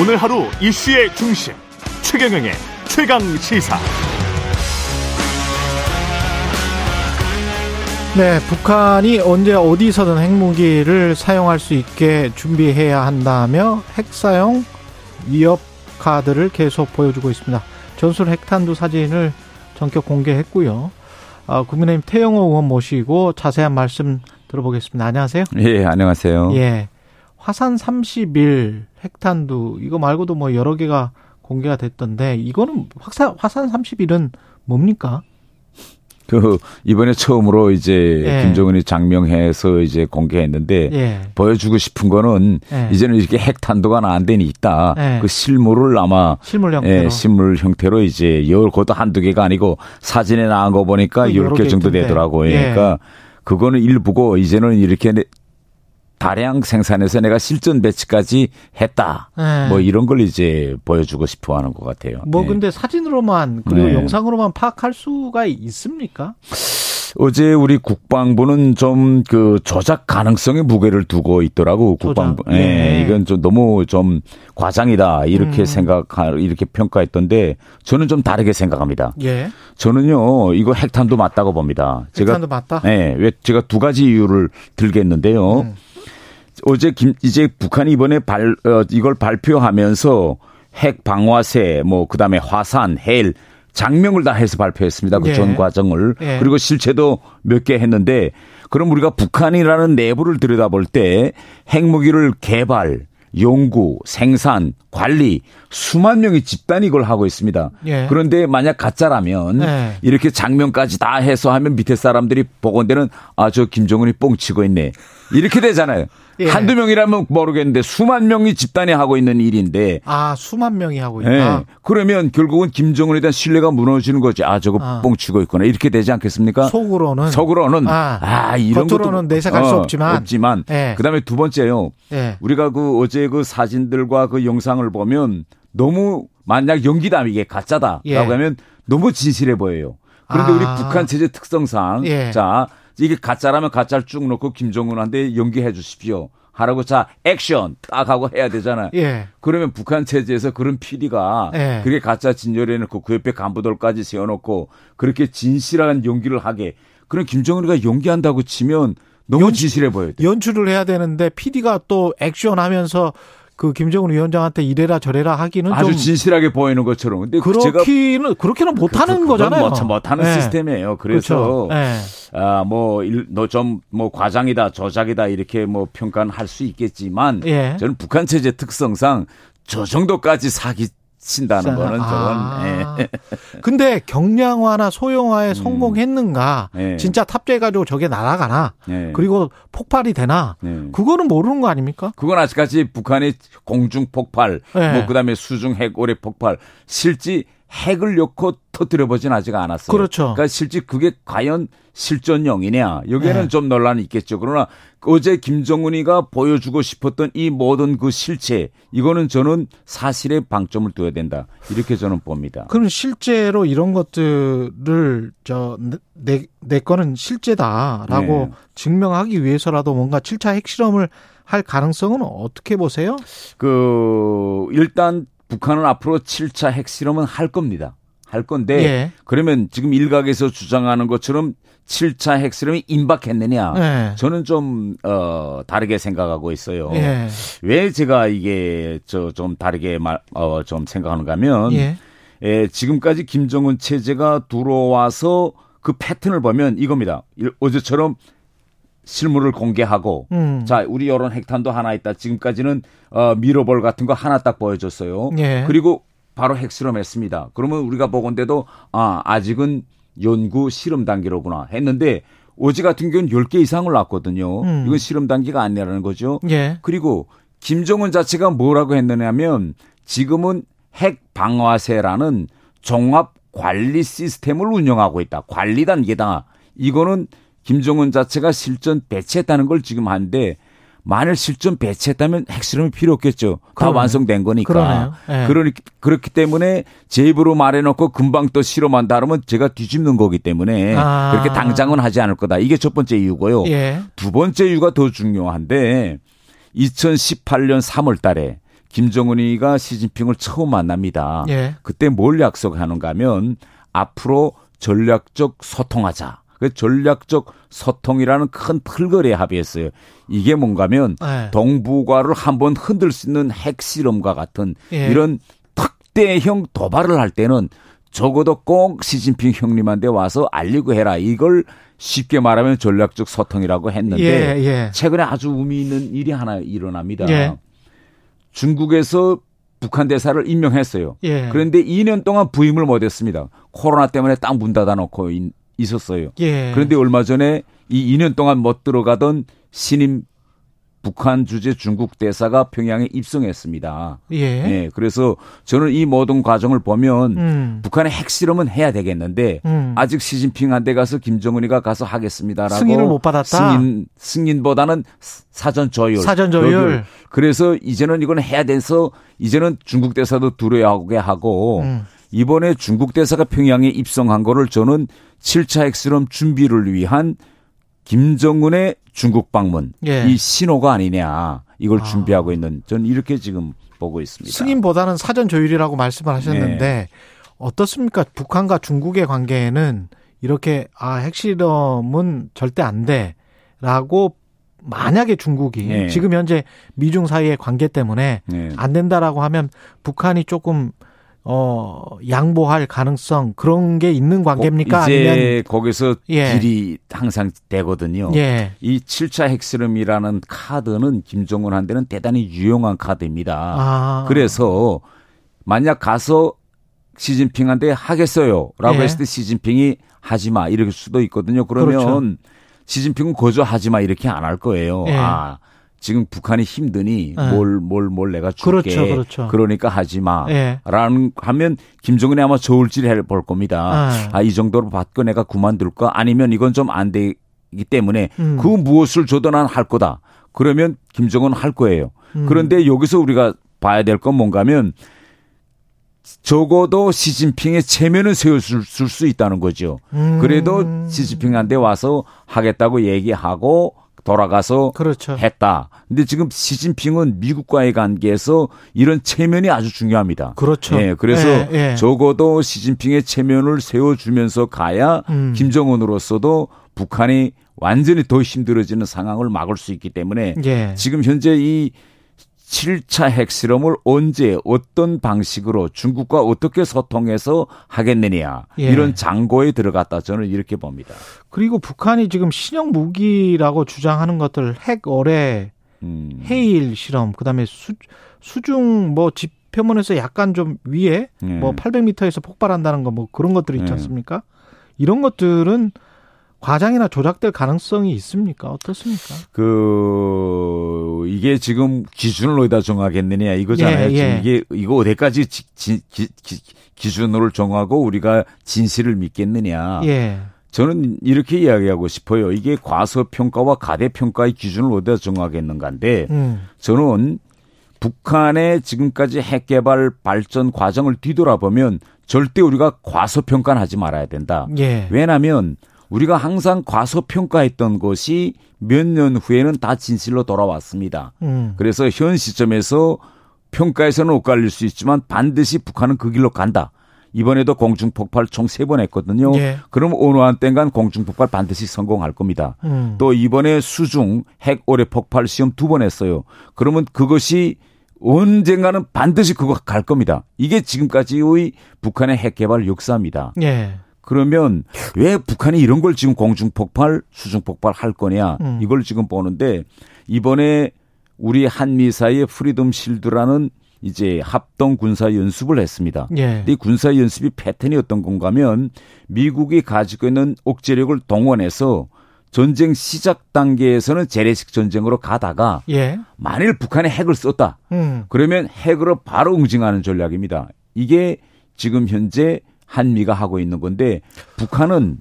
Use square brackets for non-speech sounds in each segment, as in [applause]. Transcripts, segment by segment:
오늘 하루 이슈의 중심 최경영의 최강 시사. 네, 북한이 언제 어디서든 핵무기를 사용할 수 있게 준비해야 한다며 핵사용 위협 카드를 계속 보여주고 있습니다. 전술 핵탄두 사진을 전격 공개했고요. 아, 국민의힘 태영호 의원 모시고 자세한 말씀 들어보겠습니다. 안녕하세요. 예, 안녕하세요. 예. 화산 30일 핵탄두 이거 말고도 뭐 여러 개가 공개가 됐던데 이거는 화산 화산 30일은 뭡니까? 그 이번에 처음으로 이제 예. 김정은이 장명해서 이제 공개했는데 예. 보여주고 싶은 거는 예. 이제는 이렇게 나안 되니 있다. 예. 그 실물을 아마 실물 형태로 예, 실물 형태로 이제 열 것도 한두 개가 아니고 사진에 나온 거 보니까 10개 정도 되더라고요. 예. 그러니까 그거는 일부고 이제는 이렇게 다량 생산해서 내가 실전 배치까지 했다. 네. 뭐 이런 걸 이제 보여주고 싶어 하는 것 같아요. 뭐 네. 근데 사진으로만 그리고 네. 영상으로만 파악할 수가 있습니까? 어제 우리 국방부는 좀 그 조작 가능성의 무게를 두고 있더라고 국방부. 예. 네. 이건 좀 너무 좀 과장이다 이렇게 음. 생각 이렇게 평가했던데 저는 좀 다르게 생각합니다. 예. 저는요 이거 핵탄도 맞다고 봅니다. 제가 핵탄도 맞다. 네. 왜 제가 두 가지 이유를 들겠는데요. 음. 어제 김 이제 북한이 이번에 발 어, 이걸 발표하면서 핵 방화세 뭐 그 다음에 화산, 해일 장명을 다 해서 발표했습니다. 그전 예. 과정을. 예. 그리고 실체도 몇 개 했는데 그럼 우리가 북한이라는 내부를 들여다볼 때 핵무기를 개발, 연구, 생산, 관리 수만 명의 집단이 이걸 하고 있습니다. 예. 그런데 만약 가짜라면 예. 이렇게 장면까지 다 해서 하면 밑에 사람들이 보건대는 아 저 김정은이 뻥치고 있네. 이렇게 되잖아요. 예. 한두 명이라면 모르겠는데 수만 명이 집단이 하고 있는 일인데. 아, 수만 명이 하고 있다. 예. 그러면 결국은 김정은에 대한 신뢰가 무너지는 거지. 아, 저거 아. 뻥치고 있구나. 이렇게 되지 않겠습니까? 속으로는. 속으로는. 아, 아 이런 겉으로는 내색할 어, 수 없지만. 없지만. 예. 그 다음에 두 번째요. 예. 우리가 그 어제 그 사진들과 그 영상을 보면 너무 만약 연기다 이게 가짜다라고 예. 하면 너무 진실해 보여요. 그런데 아. 우리 북한 체제 특성상 예. 자 이게 가짜라면 가짜를 쭉 놓고 김정은한테 연기해 주십시오. 하라고 자 액션 딱 하고 해야 되잖아요. 예. 그러면 북한 체제에서 그런 PD가 예. 그게 가짜 진열해놓고 그 옆에 간부들까지 세워놓고 그렇게 진실한 연기를 하게 그럼 김정은이가 연기한다고 치면 너무 연, 진실해 보여요. 연출을 해야 되는데 PD가 또 액션하면서 그 김정은 위원장한테 이래라 저래라 하기는 아주 진실하게 보이는 것처럼. 근데 그렇기는 그렇게는 못하는 그, 거잖아요. 뭐, 못하는 네. 시스템이에요. 그래서 그렇죠. 네. 아뭐 좀뭐 과장이다 저작이다 이렇게 뭐 평가는 할 수 있겠지만 예. 저는 북한 체제 특성상 저 정도까지 사기 친다는 거는 저건. 아. 예. 근데 경량화나 소형화에 음. 성공했는가? 예. 진짜 탑재해가지고 저게 날아가나? 예. 그리고 폭발이 되나? 예. 그거는 모르는 거 아닙니까? 그건 아직까지 북한의 공중 폭발, 예. 뭐 그다음에 수중 핵 오래 폭발, 실제 핵을 넣고 터뜨려 보진 아직 않았어요. 그렇죠. 그러니까 실제 그게 과연 실전용이냐 여기에는 네. 좀 논란이 있겠죠. 그러나 어제 김정은이가 보여주고 싶었던 이 모든 그 실체 이거는 저는 사실에 방점을 둬야 된다 이렇게 저는 봅니다. 그럼 실제로 이런 것들을 저내 내 거는 실제다라고 네. 증명하기 위해서라도 뭔가 7차 핵실험을 할 가능성은 어떻게 보세요? 그 일단 북한은 앞으로 7차 핵실험은 할 겁니다. 할 건데 예. 그러면 지금 일각에서 주장하는 것처럼 7차 핵실험이 임박했느냐? 예. 저는 좀 어, 다르게 생각하고 있어요. 예. 왜 제가 이게 저 좀 다르게 말어좀 생각하는가면 예. 예, 지금까지 김정은 체제가 들어와서 그 패턴을 보면 이겁니다. 어제처럼 실물을 공개하고 음. 자 우리 여론 핵탄도 하나 있다. 지금까지는 어, 미러볼 같은 거 하나 딱 보여줬어요. 예. 그리고 바로 핵실험했습니다. 그러면 우리가 보건데도 아 아직은 연구 실험 단계로구나 했는데 오지 같은 경우는 10개 이상을 놨거든요. 음. 이건 실험 단계가 아니라는 거죠. 예. 그리고 김정은 자체가 뭐라고 했느냐면 지금은 핵 방화세라는 종합 관리 시스템을 운영하고 있다. 관리 단계다. 이거는 김정은 자체가 실전 배치했다는 걸 지금 하는데 만일 실전 배치했다면 핵실험이 필요 없겠죠. 다 그러네. 완성된 거니까. 네. 그러니 그렇기 때문에 제 입으로 말해놓고 금방 또 실험한다 그러면 제가 뒤집는 거기 때문에 아. 그렇게 당장은 하지 않을 거다. 이게 첫 번째 이유고요. 예. 두 번째 이유가 더 중요한데 2018년 3월 달에 김정은이가 시진핑을 처음 만납니다. 예. 그때 뭘 약속하는가 하면 앞으로 전략적 소통하자. 그 전략적 소통이라는 큰 틀거리에 합의했어요. 이게 뭔가면 네. 동북아를 한번 흔들 수 있는 핵실험과 같은 예. 이런 특대형 도발을 할 때는 적어도 꼭 시진핑 형님한테 와서 알리고 해라. 이걸 쉽게 말하면 전략적 소통이라고 했는데 예, 예. 최근에 아주 의미 있는 일이 하나 일어납니다. 예. 중국에서 북한 대사를 임명했어요. 예. 그런데 2년 동안 부임을 못했습니다. 코로나 때문에 딱 문 닫아놓고 있었어요. 예. 그런데 얼마 전에 이 2년 동안 못 들어가던 신임 북한 주재 중국 대사가 평양에 입성했습니다. 예. 예. 그래서 저는 이 모든 과정을 보면 음. 북한의 핵실험은 해야 되겠는데 음. 아직 시진핑한테 가서 김정은이가 가서 하겠습니다라고 승인을 못 받았다. 승인 승인보다는 사전 조율. 사전 조율. 그래서 이제는 이건 해야 돼서 이제는 중국 대사도 두려워하게 하고 음. 이번에 중국 대사가 평양에 입성한 거를 저는 7차 핵실험 준비를 위한 김정은의 중국 방문 예. 이 신호가 아니냐 이걸 아. 준비하고 있는 저는 이렇게 지금 보고 있습니다. 승인보다는 사전 조율이라고 말씀을 하셨는데 네. 어떻습니까? 북한과 중국의 관계에는 이렇게 아 핵실험은 절대 안 돼라고 만약에 중국이 네. 지금 현재 미중 사이의 관계 때문에 네. 안 된다라고 하면 북한이 조금 어, 양보할 가능성 그런 게 있는 관계입니까? 이제 아니면 거기서 예. 딜이 항상 되거든요. 예. 이 7차 핵실험이라는 카드는 김정은한테는 대단히 유용한 카드입니다. 아. 그래서 만약 가서 시진핑한테 하겠어요라고 예. 했을 때 시진핑이 하지 마 이럴 수도 있거든요. 그러면 그렇죠. 시진핑은 거절하지 마 이렇게 안 할 거예요. 예. 아 지금 북한이 힘드니 뭘뭘뭘 네. 뭘 내가 줄게. 그렇죠, 그렇죠. 그러니까 하지 마. 네. 라는 하면 김정은이 아마 저울질 해 볼 겁니다. 네. 아이 정도로 받고 내가 그만둘까? 아니면 이건 좀 안 되기 때문에 음. 그 무엇을 줘도 난 할 거다. 그러면 김정은 할 거예요. 음. 그런데 여기서 우리가 봐야 될 건 뭔가면 적어도 시진핑의 체면은 세워줄 수 있다는 거죠. 음. 그래도 시진핑한테 와서 하겠다고 얘기하고 돌아가서 그렇죠. 했다. 근데 지금 시진핑은 미국과의 관계에서 이런 체면이 아주 중요합니다. 그렇죠. 예, 그래서 예, 예. 적어도 시진핑의 체면을 세워주면서 가야 음. 김정은으로서도 북한이 완전히 더 힘들어지는 상황을 막을 수 있기 때문에 예. 지금 현재 이 7차 핵실험을 언제 어떤 방식으로 중국과 어떻게 소통해서 하겠느냐 예. 이런 장고에 들어갔다 저는 이렇게 봅니다. 그리고 북한이 지금 신형 무기라고 주장하는 것들 핵 어뢰 음. 해일 실험 그다음에 수, 수중 뭐 지표면에서 약간 좀 위에 예. 뭐 800m에서 폭발한다는 거 뭐 그런 것들 있지 예. 않습니까? 이런 것들은 과장이나 조작될 가능성이 있습니까? 어떻습니까? 그 이게 지금 기준을 어디다 정하겠느냐 이거잖아요. 예, 예. 이게 이거 어디까지 지, 지, 기, 기준으로 정하고 우리가 진실을 믿겠느냐. 예. 저는 이렇게 이야기하고 싶어요. 이게 과소평가와 가대평가의 기준을 어디다 정하겠는가인데 음. 저는 북한의 지금까지 핵개발 발전 과정을 뒤돌아보면 절대 우리가 과소평가는 하지 말아야 된다. 예. 왜냐하면 우리가 항상 과소평가했던 것이 몇 년 후에는 다 진실로 돌아왔습니다. 음. 그래서 현 시점에서 평가에서는 엇갈릴 수 있지만 반드시 북한은 그 길로 간다. 이번에도 공중폭발 총 세 번 했거든요. 예. 그럼 어느 한땐간 공중폭발 반드시 성공할 겁니다. 음. 또 이번에 수중 핵 오래 폭발 시험 두 번 했어요. 그러면 그것이 언젠가는 반드시 그거 갈 겁니다. 이게 지금까지의 북한의 핵 개발 역사입니다. 예. 그러면 왜 북한이 이런 걸 지금 공중 폭발, 수중 폭발 할 거냐 음. 이걸 지금 보는데 이번에 우리 한미 사이에 프리덤 실드라는 이제 합동 군사 연습을 했습니다. 예. 이 군사 연습이 패턴이 어떤 건가면 미국이 가지고 있는 억제력을 동원해서 전쟁 시작 단계에서는 재래식 전쟁으로 가다가 예. 만일 북한이 핵을 썼다. 음. 그러면 핵으로 바로 응징하는 전략입니다. 이게 지금 현재 한미가 하고 있는 건데 북한은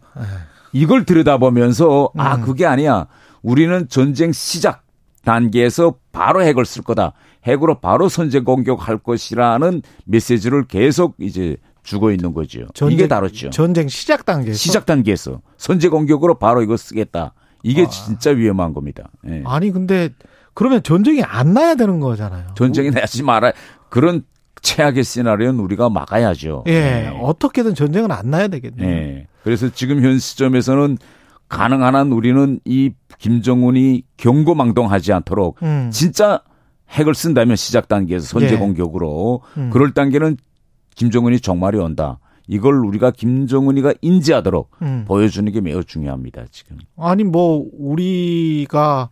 이걸 들여다보면서 아 음. 그게 아니야. 우리는 전쟁 시작 단계에서 바로 핵을 쓸 거다. 핵으로 바로 선제 공격할 것이라는 메시지를 계속 이제 주고 있는 거죠. 전쟁, 이게 다르죠. 전쟁 시작 단계에서 시작 단계에서 선제 공격으로 바로 이거 쓰겠다. 이게 아. 진짜 위험한 겁니다. 네. 아니 근데 그러면 전쟁이 안 나야 되는 거잖아요. 전쟁이 나지 말아 그런 최악의 시나리오는 우리가 막아야죠. 예. 네. 어떻게든 전쟁은 안 나야 되겠네요. 네. 그래서 지금 현 시점에서는 가능한 한 우리는 이 김정은이 경고망동하지 않도록 음. 진짜 핵을 쓴다면 시작 단계에서 선제 예. 공격으로 음. 그럴 단계는 김정은이 종말이 온다. 이걸 우리가 김정은이가 인지하도록 음. 보여주는 게 매우 중요합니다. 지금. 아니 뭐 우리가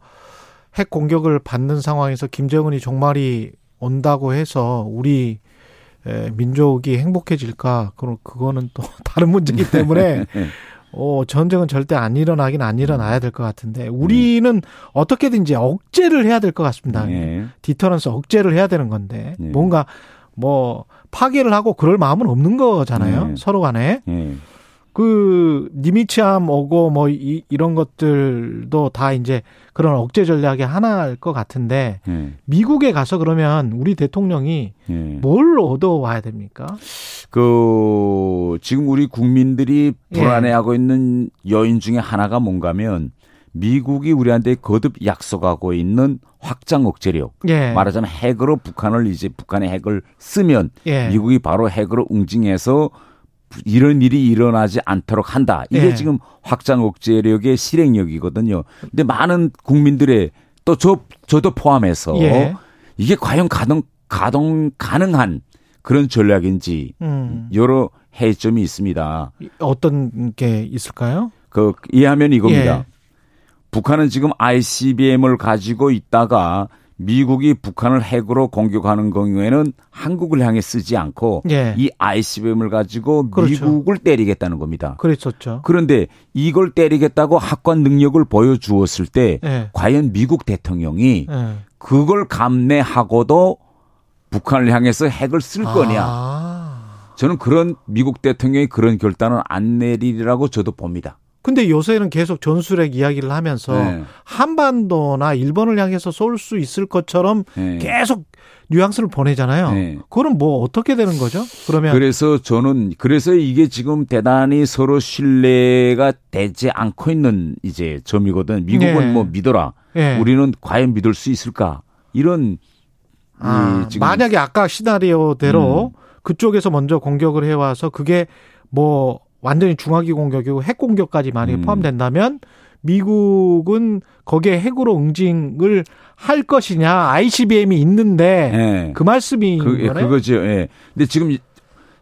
핵 공격을 받는 상황에서 김정은이 종말이 온다고 해서 우리 민족이 행복해질까? 그럼 그거는 또 [laughs] 다른 문제이기 때문에 네. 어, 전쟁은 절대 안 일어나긴 안 일어나야 될 것 같은데 우리는 네. 어떻게든지 억제를 해야 될 것 같습니다. 네. 디터런스 억제를 해야 되는 건데 네. 뭔가 뭐 파괴를 하고 그럴 마음은 없는 거잖아요. 네. 서로 간에. 네. 그 니미치암 오고 뭐 이, 이런 것들도 다 이제 그런 억제 전략의 하나일 것 같은데 네. 미국에 가서 그러면 우리 대통령이 네. 뭘 얻어 와야 됩니까? 그 지금 우리 국민들이 불안해하고 예. 있는 여인 중에 하나가 뭔가면 미국이 우리한테 거듭 약속하고 있는 확장 억제력. 예. 말하자면 핵으로 북한을 이제 북한의 핵을 쓰면 예. 미국이 바로 핵으로 응징해서 이런 일이 일어나지 않도록 한다. 이게 예. 지금 확장 억제력의 실행력이거든요. 근데 많은 국민들의 또 저 저도 포함해서 예. 이게 과연 가동 가동 가능한 그런 전략인지 음. 여러 해점이 있습니다. 어떤 게 있을까요? 그 이해하면 이겁니다. 예. 북한은 지금 ICBM을 가지고 있다가 미국이 북한을 핵으로 공격하는 경우에는 한국을 향해 쓰지 않고 예. 이 ICBM을 가지고 그렇죠. 미국을 때리겠다는 겁니다. 그랬었죠. 그런데 이걸 때리겠다고 학관 능력을 보여주었을 때 예. 과연 미국 대통령이 예. 그걸 감내하고도 북한을 향해서 핵을 쓸 거냐? 아. 저는 그런 미국 대통령이 그런 결단을 안 내리리라고 저도 봅니다. 근데 요새는 계속 전술핵 이야기를 하면서 네. 한반도나 일본을 향해서 쏠 수 있을 것처럼 네. 계속 뉘앙스를 보내잖아요. 네. 그럼 뭐 어떻게 되는 거죠? 그러면 그래서 저는 그래서 이게 지금 대단히 서로 신뢰가 되지 않고 있는 이제 점이거든. 미국은 네. 뭐 믿어라. 네. 우리는 과연 믿을 수 있을까? 이런 아, 만약에 아까 시나리오대로 음. 그쪽에서 먼저 공격을 해와서 그게 뭐 완전히 중화기 공격이고 핵 공격까지 만약에 음. 포함된다면 미국은 거기에 핵으로 응징을 할 것이냐 ICBM이 있는데 네. 그 말씀이 그, 예, 그거죠. 예. 근데 지금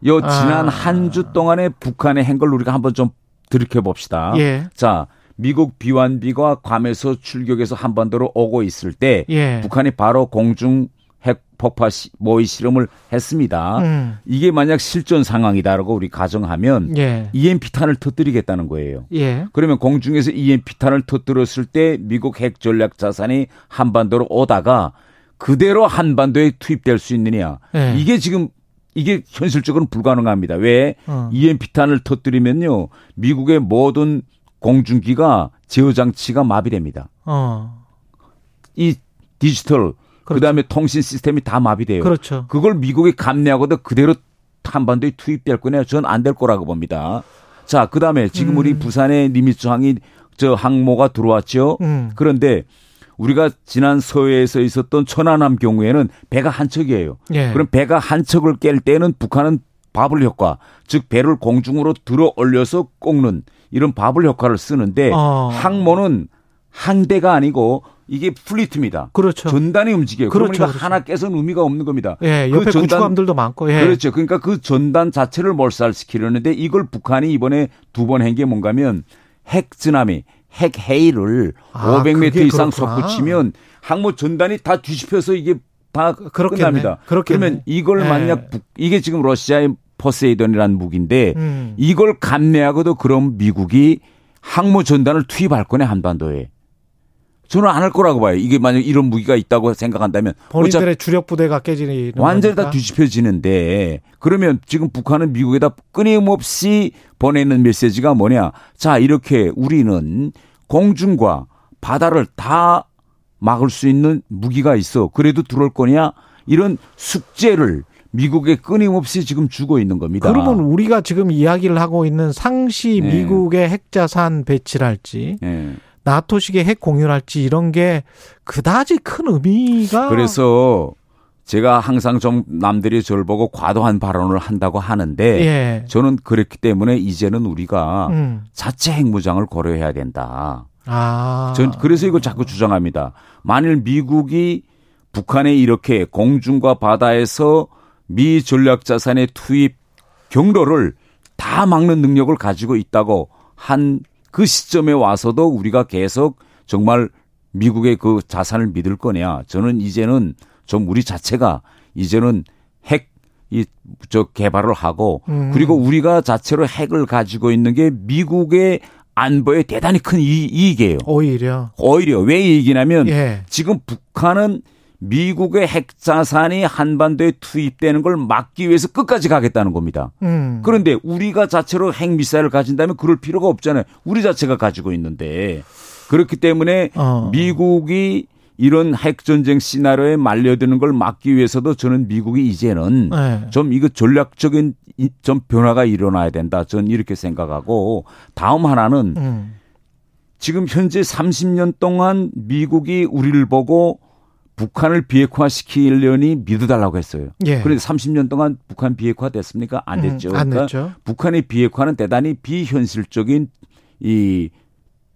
요 아. 지난 아. 한주 동안에 북한의 행걸 우리가 한번 좀 들이켜 봅시다. 예. 자, 미국 비완비가 괌에서 출격해서 한반도로 오고 있을 때 예. 북한이 바로 공중 핵 폭파 시, 모의 실험을 했습니다. 음. 이게 만약 실전 상황이다라고 우리 가정하면 예. EMP탄을 터뜨리겠다는 거예요. 예. 그러면 공중에서 EMP탄을 터뜨렸을 때 미국 핵 전략 자산이 한반도로 오다가 그대로 한반도에 투입될 수 있느냐. 예. 이게 지금 이게 현실적으로는 불가능합니다. 왜? 어. EMP탄을 터뜨리면요. 미국의 모든 공중기가 제어 장치가 마비됩니다. 어. 이 디지털 그렇죠. 그다음에 통신 시스템이 다 마비돼요. 그렇죠. 그걸 미국이 감내하고도 그대로 한반도에 투입될 거냐? 저는 안될 거라고 봅니다. 자, 그다음에 지금 음. 우리 부산에 니미츠 항이 저 항모가 들어왔죠. 음. 그런데 우리가 지난 서해에서 있었던 천안함 경우에는 배가 한 척이에요. 예. 그럼 배가 한 척을 깰 때는 북한은 바블 효과, 즉 배를 공중으로 들어 올려서 꺾는 이런 바블 효과를 쓰는데 어. 항모는 한 대가 아니고 이게 플리트입니다. 그렇죠. 전단이 움직여요. 그렇죠. 그러니까 그렇죠. 하나 깨서는 의미가 없는 겁니다. 예, 옆에 그 전단, 구축함들도 많고. 예. 그렇죠. 그러니까 그 전단 자체를 몰살시키려는데 이걸 북한이 이번에 두 번 한 게 뭔가면 핵 쓰나미, 핵 헤이를 아, 500m 이상 솟구치면 항모 전단이 다 뒤집혀서 이게 다 그렇겠네. 끝납니다. 그렇겠네. 그러면 이걸 예. 만약 북, 이게 지금 러시아의 포세이돈이라는 무기인데 음. 이걸 감내하고도 그럼 미국이 항모 전단을 투입할 거네 한반도에. 저는 안 할 거라고 봐요. 이게 만약 이런 무기가 있다고 생각한다면 본인들의 주력 부대가 깨지는 완전히 다 뒤집혀지는데 그러면 지금 북한은 미국에다 끊임없이 보내는 메시지가 뭐냐? 자 이렇게 우리는 공중과 바다를 다 막을 수 있는 무기가 있어. 그래도 들어올 거냐? 이런 숙제를 미국에 끊임없이 지금 주고 있는 겁니다. 그러면 우리가 지금 이야기를 하고 있는 상시 네. 미국의 핵자산 배치랄지 네. 나토식의 핵 공유할지 이런 게 그다지 큰 의미가 그래서 제가 항상 좀 남들이 저를 보고 과도한 발언을 한다고 하는데 예. 저는 그렇기 때문에 이제는 우리가 음. 자체 핵무장을 고려해야 된다. 아. 전 그래서 이걸 자꾸 주장합니다. 만일 미국이 북한에 이렇게 공중과 바다에서 미 전략 자산의 투입 경로를 다 막는 능력을 가지고 있다고 한 그 시점에 와서도 우리가 계속 정말 미국의 그 자산을 믿을 거냐. 저는 이제는 좀 우리 자체가 이제는 핵, 이, 저 개발을 하고 음. 그리고 우리가 자체로 핵을 가지고 있는 게 미국의 안보에 대단히 큰 이익이에요. 오히려. 오히려 왜 이익이냐면 예. 지금 북한은 미국의 핵 자산이 한반도에 투입되는 걸 막기 위해서 끝까지 가겠다는 겁니다. 음. 그런데 우리가 자체로 핵 미사일을 가진다면 그럴 필요가 없잖아요. 우리 자체가 가지고 있는데 그렇기 때문에 어. 미국이 이런 핵 전쟁 시나리오에 말려드는 걸 막기 위해서도 저는 미국이 이제는 네. 좀 이거 전략적인 좀 변화가 일어나야 된다. 저는 이렇게 생각하고 다음 하나는 음. 지금 현재 30년 동안 미국이 우리를 보고 북한을 비핵화시키려니 믿어달라고 했어요. 예. 그런데 30년 동안 북한 비핵화 됐습니까? 안 음, 됐죠. 음, 안 그러니까 됐죠. 북한의 비핵화는 대단히 비현실적인 이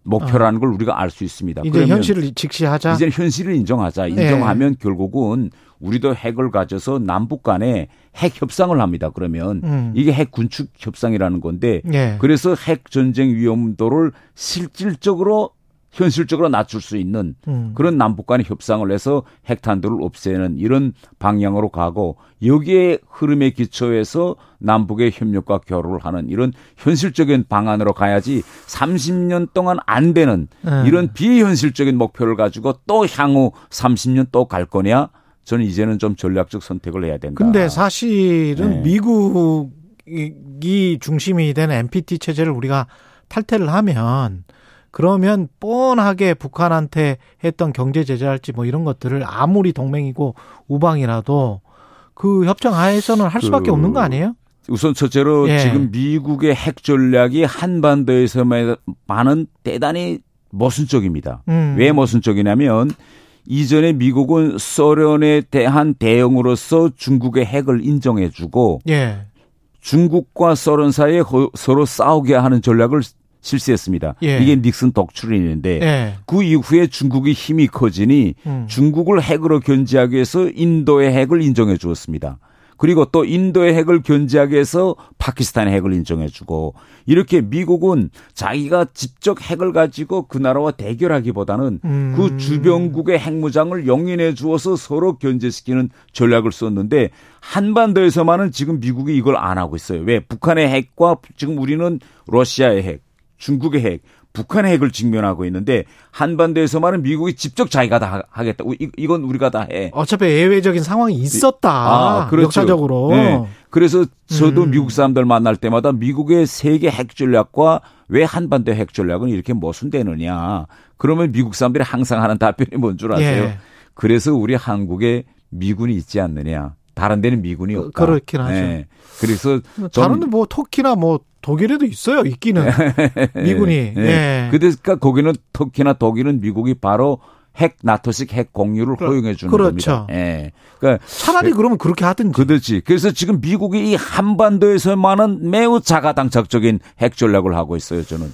목표라는 어. 걸 우리가 알 수 있습니다. 이제 현실을 직시하자. 이제 현실을 인정하자. 인정하면 예. 결국은 우리도 핵을 가져서 남북 간에 핵 협상을 합니다. 그러면 음. 이게 핵 군축 협상이라는 건데 예. 그래서 핵 전쟁 위험도를 실질적으로 현실적으로 낮출 수 있는 음. 그런 남북 간의 협상을 해서 핵탄두를 없애는 이런 방향으로 가고 여기에 흐름에 기초해서 남북의 협력과 교류를 하는 이런 현실적인 방안으로 가야지 30년 동안 안 되는 음. 이런 비현실적인 목표를 가지고 또 향후 30년 또 갈 거냐? 저는 이제는 좀 전략적 선택을 해야 된다. 근데 사실은 네. 미국이 중심이 된 NPT 체제를 우리가 탈퇴를 하면 그러면 뻔하게 북한한테 했던 경제 제재할지 뭐 이런 것들을 아무리 동맹이고 우방이라도 그 협정 하에서는 할 수밖에 그 없는 거 아니에요? 우선 첫째로 예. 지금 미국의 핵 전략이 한반도에서만 많은 대단히 모순적입니다. 음. 왜 모순적이냐면 이전에 미국은 소련에 대한 대응으로서 중국의 핵을 인정해주고 예. 중국과 소련 사이에 서로 싸우게 하는 전략을 실시했습니다. 예. 이게 닉슨 독출인인데 예. 그 이후에 중국이 힘이 커지니 음. 중국을 핵으로 견제하기 위해서 인도의 핵을 인정해 주었습니다. 그리고 또 인도의 핵을 견제하기 위해서 파키스탄의 핵을 인정해 주고 이렇게 미국은 자기가 직접 핵을 가지고 그 나라와 대결하기보다는 음. 그 주변국의 핵무장을 용인해 주어서 서로 견제시키는 전략을 썼는데 한반도에서만은 지금 미국이 이걸 안 하고 있어요. 왜? 북한의 핵과 지금 우리는 러시아의 핵 중국의 핵, 북한의 핵을 직면하고 있는데 한반도에서만은 미국이 직접 자기가 다 하겠다. 이, 건 우리가 다 해. 어차피 예외적인 상황이 있었다. 아, 그렇죠. 역사적으로. 네. 그래서 저도 음. 미국 사람들 만날 때마다 미국의 세계 핵 전략과 왜 한반도 핵 전략은 이렇게 모순되느냐. 그러면 미국 사람들이 항상 하는 답변이 뭔 줄 아세요? 예. 그래서 우리 한국에 미군이 있지 않느냐. 다른 데는 미군이 없다. 그렇긴 하죠. 네. 그래서 다른 데뭐 터키나 뭐 독일에도 있어요. 있기는 [laughs] 미군이. 네. 예. 그러니까 거기는 터키나 독일은 미국이 바로 핵 나토식 핵 공유를 그, 허용해 주는 그렇죠. 겁니다. 예. 그러니까 차라리 그러면 그렇게 하든지. 그렇지. 그래서 지금 미국이 이 한반도에서만은 매우 자가당착적인 핵 전략을 하고 있어요. 저는.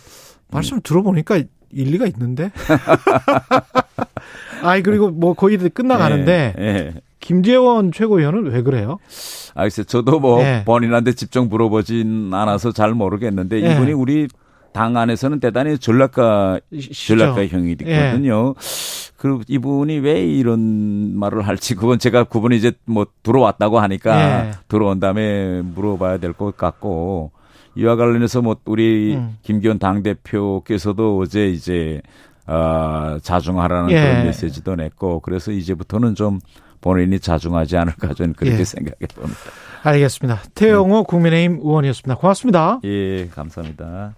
말씀 들어보니까 일리가 있는데. [laughs] 아이 그리고 뭐 거의 끝나가는데 예. 예. 김재원 최고위원은 왜 그래요? 아, 글쎄, 저도 뭐 네. 본인한테 직접 물어보진 않아서 잘 모르겠는데 네. 이분이 우리 당 안에서는 대단히 전략가, 전략가형이 있거든요. 네. 그 이분이 왜 이런 말을 할지 그건 제가 그분이 이제 뭐 들어왔다고 하니까 네. 들어온 다음에 물어봐야 될 것 같고 이와 관련해서 뭐 우리 음. 김기현 당 대표께서도 어제 이제 어, 자중하라는 예. 그런 메시지도 냈고 그래서 이제부터는 좀 본인이 자중하지 않을까 저는 그렇게 예. 생각해 봅니다. 알겠습니다. 태영호 네. 국민의힘 의원이었습니다. 고맙습니다. 예, 감사합니다.